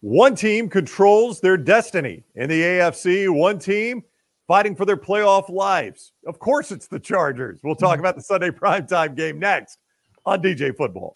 One team controls their destiny in the AFC. One team fighting for their playoff lives. Of course, it's the Chargers. We'll talk mm-hmm. about the Sunday primetime game next on DJ Football.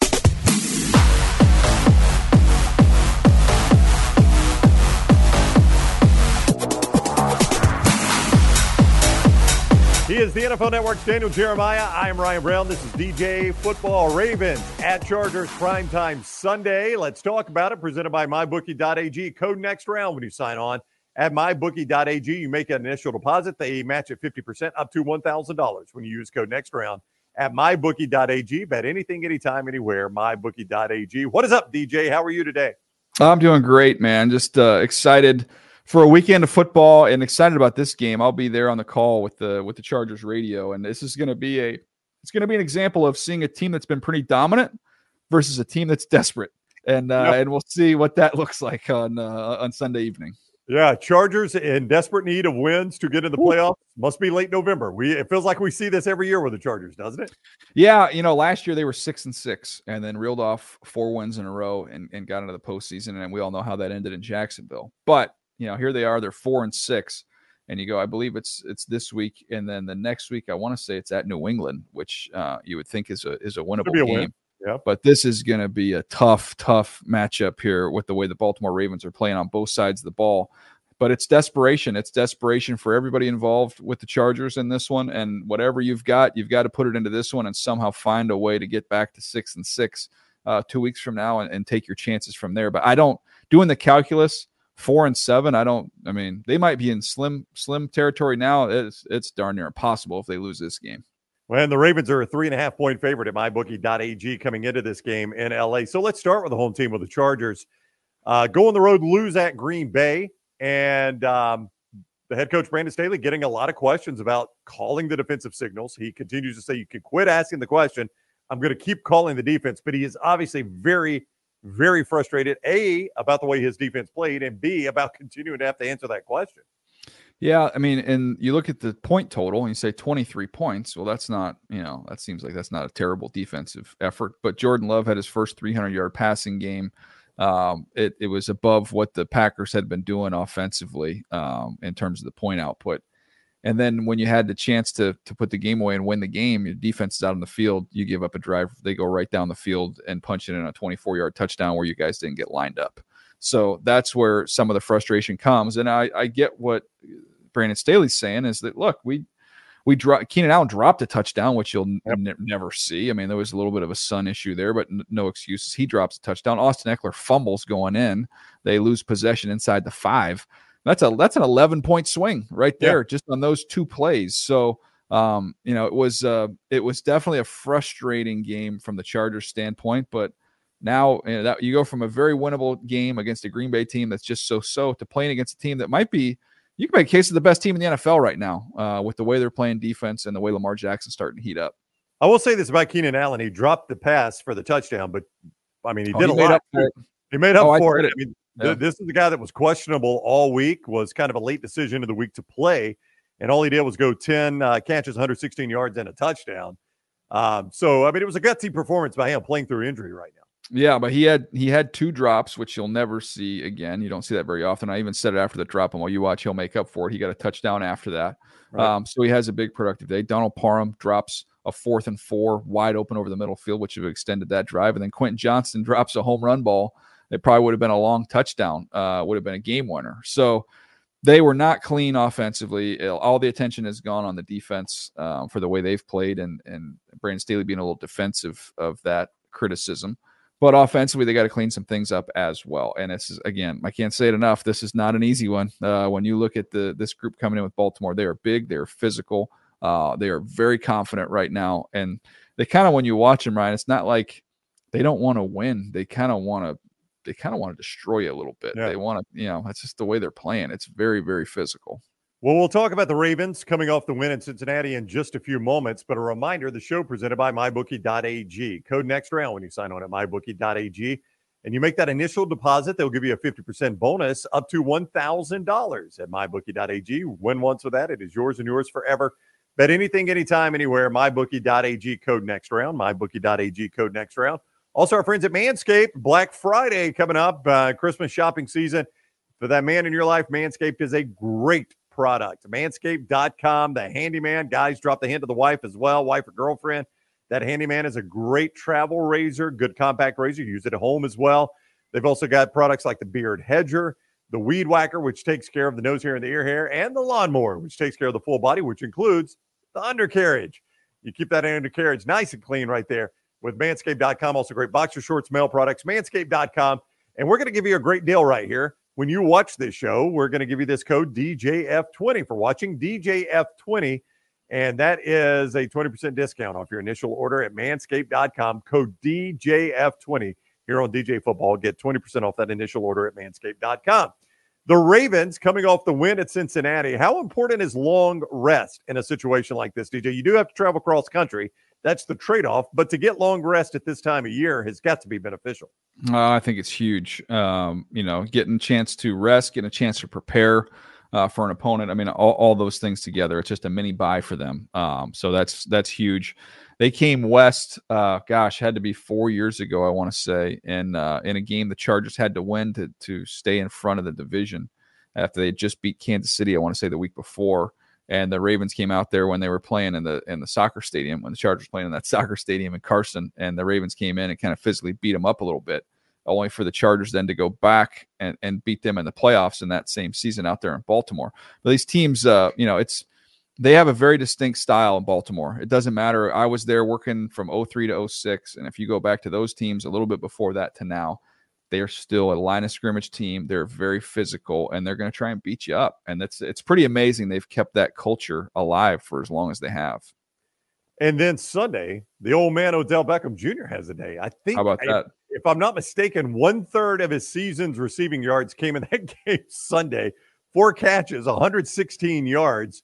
He is the NFL Network's Daniel Jeremiah. I am Ryan Brown. This is DJ Football Ravens at Chargers Primetime Sunday. Let's talk about it. Presented by MyBookie.ag. Code next round when you sign on at MyBookie.ag. You make an initial deposit. They match at 50% up to $1,000 when you use code next round at MyBookie.ag. Bet anything, anytime, anywhere. MyBookie.ag. What is up, DJ? How are you today? I'm doing great, man. Just uh, excited – for a weekend of football and excited about this game. I'll be there on the call with the with the Chargers radio, and this is going to be a it's going to be an example of seeing a team that's been pretty dominant versus a team that's desperate, and uh, yep. and we'll see what that looks like on uh, on Sunday evening. Yeah, Chargers in desperate need of wins to get in the playoffs. Must be late November. We it feels like we see this every year with the Chargers, doesn't it? Yeah, you know, last year they were six and six, and then reeled off four wins in a row and, and got into the postseason, and we all know how that ended in Jacksonville. But you know, here they are, they're four and six. And you go, I believe it's it's this week, and then the next week, I want to say it's at New England, which uh, you would think is a is a winnable a game. Win. Yeah. But this is going to be a tough, tough matchup here with the way the Baltimore Ravens are playing on both sides of the ball. But it's desperation. It's desperation for everybody involved with the Chargers in this one. And whatever you've got, you've got to put it into this one and somehow find a way to get back to six and six uh, two weeks from now and, and take your chances from there. But I don't doing the calculus four and seven. I don't. I mean, they might be in slim slim territory now. It's it's darn near impossible if they lose this game. Well, and the Ravens are a three and a half point favorite at mybookie.ag coming into this game in LA. So let's start with the home team with the Chargers. Uh, go on the road, lose at Green Bay, and um, the head coach Brandon Staley getting a lot of questions about calling the defensive signals. He continues to say you can quit asking the question. I'm going to keep calling the defense, but he is obviously very very frustrated, A, about the way his defense played, and B, about continuing to have to answer that question. Yeah, I mean, and you look at the point total and you say 23 points. Well, that's not, you know, that seems like that's not a terrible defensive effort. But Jordan Love had his first 300 yard passing game. Um, it, it was above what the Packers had been doing offensively um, in terms of the point output. And then when you had the chance to to put the game away and win the game, your defense is out on the field. You give up a drive, they go right down the field and punch it in a 24 yard touchdown where you guys didn't get lined up. So that's where some of the frustration comes. And I, I get what Brandon Staley's saying is that look, we we dropped Keenan Allen dropped a touchdown, which you'll yep. never see. I mean, there was a little bit of a sun issue there, but n- no excuses. He drops a touchdown. Austin Ekeler fumbles going in. They lose possession inside the five. That's a that's an 11 point swing right there yeah. just on those two plays. So um, you know, it was uh, it was definitely a frustrating game from the Chargers standpoint, but now you know, that you go from a very winnable game against a Green Bay team that's just so so to playing against a team that might be you can make a case of the best team in the NFL right now uh, with the way they're playing defense and the way Lamar Jackson's starting to heat up. I will say this about Keenan Allen: he dropped the pass for the touchdown, but I mean, he oh, did he a lot. He made up oh, for it. it. I mean, yeah. This is the guy that was questionable all week, was kind of a late decision of the week to play. And all he did was go 10 uh, catches, 116 yards, and a touchdown. Um, so, I mean, it was a gutsy performance by him playing through injury right now. Yeah, but he had he had two drops, which you'll never see again. You don't see that very often. I even said it after the drop, and while you watch, he'll make up for it. He got a touchdown after that, right. um, so he has a big productive day. Donald Parham drops a fourth and four wide open over the middle field, which have extended that drive, and then Quentin Johnston drops a home run ball it probably would have been a long touchdown, uh, would have been a game winner. So they were not clean offensively. All the attention has gone on the defense um, for the way they've played, and and Brandon Staley being a little defensive of that criticism. But offensively, they got to clean some things up as well. And this is again, I can't say it enough. This is not an easy one. Uh, when you look at the this group coming in with Baltimore, they are big, they are physical, uh, they are very confident right now, and they kind of when you watch them, Ryan, it's not like they don't want to win. They kind of want to they kind of want to destroy you a little bit. Yeah. They want to, you know, that's just the way they're playing. It's very, very physical. Well, we'll talk about the Ravens coming off the win in Cincinnati in just a few moments. But a reminder the show presented by MyBookie.ag. Code next round when you sign on at MyBookie.ag. And you make that initial deposit, they'll give you a 50% bonus up to $1,000 at MyBookie.ag. Win once with that, it is yours and yours forever. Bet anything, anytime, anywhere. MyBookie.ag code next round. MyBookie.ag code next round. Also, our friends at Manscaped, Black Friday coming up, uh, Christmas shopping season. For that man in your life, Manscaped is a great product. Manscaped.com, the handyman. Guys, drop the hint to the wife as well, wife or girlfriend. That handyman is a great travel razor, good compact razor. Use it at home as well. They've also got products like the Beard Hedger, the Weed Whacker, which takes care of the nose hair and the ear hair, and the Lawnmower, which takes care of the full body, which includes the undercarriage. You keep that undercarriage nice and clean right there with manscaped.com. Also, great boxer shorts, male products, manscaped.com. And we're going to give you a great deal right here. When you watch this show, we're going to give you this code DJF20 for watching DJF20. And that is a 20% discount off your initial order at manscaped.com. Code DJF20 here on DJ Football. Get 20% off that initial order at manscaped.com. The Ravens coming off the win at Cincinnati. How important is long rest in a situation like this, DJ? You do have to travel cross country. That's the trade off. But to get long rest at this time of year has got to be beneficial. Uh, I think it's huge. Um, you know, getting a chance to rest, getting a chance to prepare uh, for an opponent. I mean, all, all, those things together. It's just a mini bye for them. Um, so that's that's huge. They came west. Uh, gosh, had to be four years ago, I want to say, in uh, in a game the Chargers had to win to to stay in front of the division after they just beat Kansas City. I want to say the week before, and the Ravens came out there when they were playing in the in the soccer stadium when the Chargers playing in that soccer stadium in Carson, and the Ravens came in and kind of physically beat them up a little bit. Only for the Chargers then to go back and, and beat them in the playoffs in that same season out there in Baltimore. But these teams, uh, you know, it's they have a very distinct style in Baltimore. It doesn't matter. I was there working from 03 to 06. And if you go back to those teams a little bit before that to now, they are still a line of scrimmage team. They're very physical and they're going to try and beat you up. And that's it's pretty amazing they've kept that culture alive for as long as they have. And then Sunday, the old man Odell Beckham Jr. has a day. I think How about I, that? if I'm not mistaken, one third of his season's receiving yards came in that game Sunday. Four catches, 116 yards.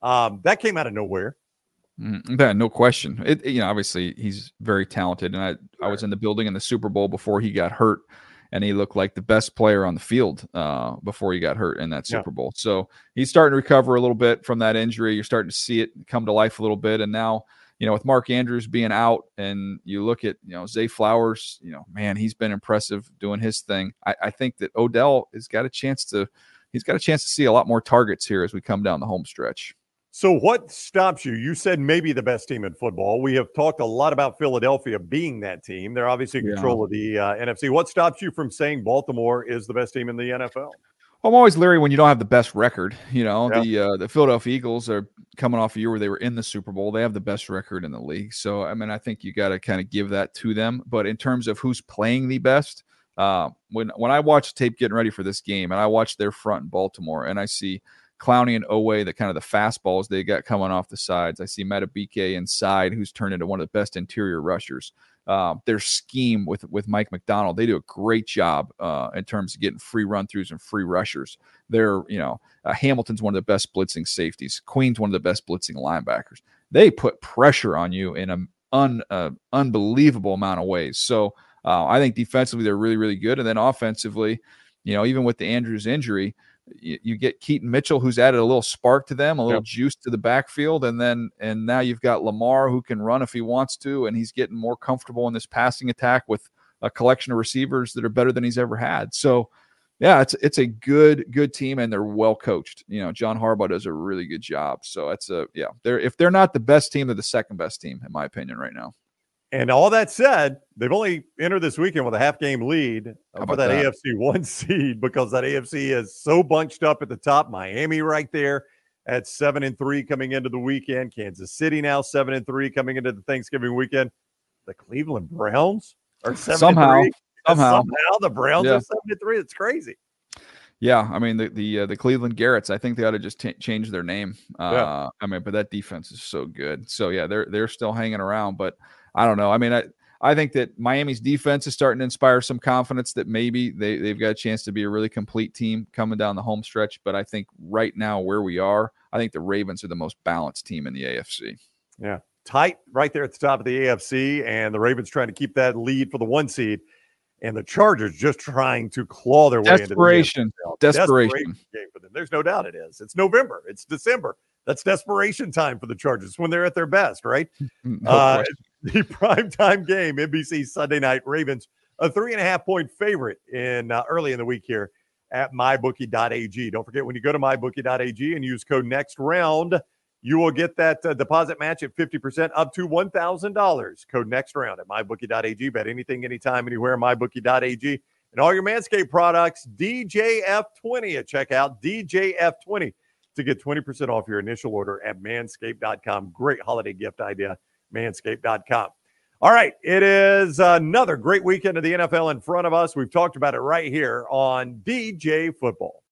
Um, that came out of nowhere. Mm, yeah, no question. It, you know, obviously he's very talented, and I I was in the building in the Super Bowl before he got hurt, and he looked like the best player on the field uh, before he got hurt in that Super yeah. Bowl. So he's starting to recover a little bit from that injury. You're starting to see it come to life a little bit, and now you know with Mark Andrews being out, and you look at you know Zay Flowers, you know, man, he's been impressive doing his thing. I, I think that Odell has got a chance to he's got a chance to see a lot more targets here as we come down the home stretch. So, what stops you? You said maybe the best team in football. We have talked a lot about Philadelphia being that team. They're obviously in yeah. control of the uh, NFC. What stops you from saying Baltimore is the best team in the NFL? I'm always leery when you don't have the best record. You know, yeah. the uh, the Philadelphia Eagles are coming off a year where they were in the Super Bowl. They have the best record in the league. So, I mean, I think you got to kind of give that to them. But in terms of who's playing the best, uh, when when I watch tape getting ready for this game, and I watch their front in Baltimore, and I see Clowney and Oweh, the kind of the fastballs they got coming off the sides. I see Madubuike inside, who's turned into one of the best interior rushers. Uh, their scheme with with Mike Macdonald, they do a great job uh, in terms of getting free run throughs and free rushers. They're you know uh, Hamilton's one of the best blitzing safeties. Queen's one of the best blitzing linebackers. They put pressure on you in an un, uh, unbelievable amount of ways. So uh, I think defensively they're really really good, and then offensively, you know even with the Andrews injury you, you, get Keaton Mitchell, who's added a little spark to them, a little yep. juice to the backfield, and then and now you've got Lamar who can run if he wants to, and he's getting more comfortable in this passing attack with a collection of receivers that are better than he's ever had. So, yeah, it's it's a good good team, and they're well coached. You know, John Harbaugh does a really good job. So that's a yeah. They're if they're not the best team, they're the second best team in my opinion right now. And all that said, they've only entered this weekend with a half game lead uh, for that, that, AFC one seed because that AFC is so bunched up at the top. Miami right there at seven and three coming into the weekend. Kansas City now seven and three coming into the Thanksgiving weekend. The Cleveland Browns are seven somehow, and three. Somehow, somehow the Browns yeah. are seven and three. It's crazy. Yeah, I mean the the uh, the Cleveland Garretts. I think they ought to just t- change their name. Uh, yeah. I mean, but that defense is so good. So yeah, they're they're still hanging around, but I don't know. I mean, I I think that Miami's defense is starting to inspire some confidence that maybe they, they've got a chance to be a really complete team coming down the home stretch. But I think right now, where we are, I think the Ravens are the most balanced team in the AFC. Yeah. Tight right there at the top of the AFC, and the Ravens trying to keep that lead for the one seed, and the Chargers just trying to claw their way Desperation. into the Desperation. Desperation game for them. There's no doubt it is. It's November. It's December. That's desperation time for the Chargers when they're at their best, right? No uh, the primetime game, NBC Sunday night Ravens, a three and a half point favorite in uh, early in the week here at mybookie.ag. Don't forget when you go to mybookie.ag and use code next round, you will get that uh, deposit match at 50% up to $1,000. Code next round at mybookie.ag. Bet anything, anytime, anywhere, mybookie.ag. And all your Manscaped products, DJF20 at checkout, DJF20 to get 20% off your initial order at manscaped.com. Great holiday gift idea, manscaped.com. All right, it is another great weekend of the NFL in front of us. We've talked about it right here on DJ Football.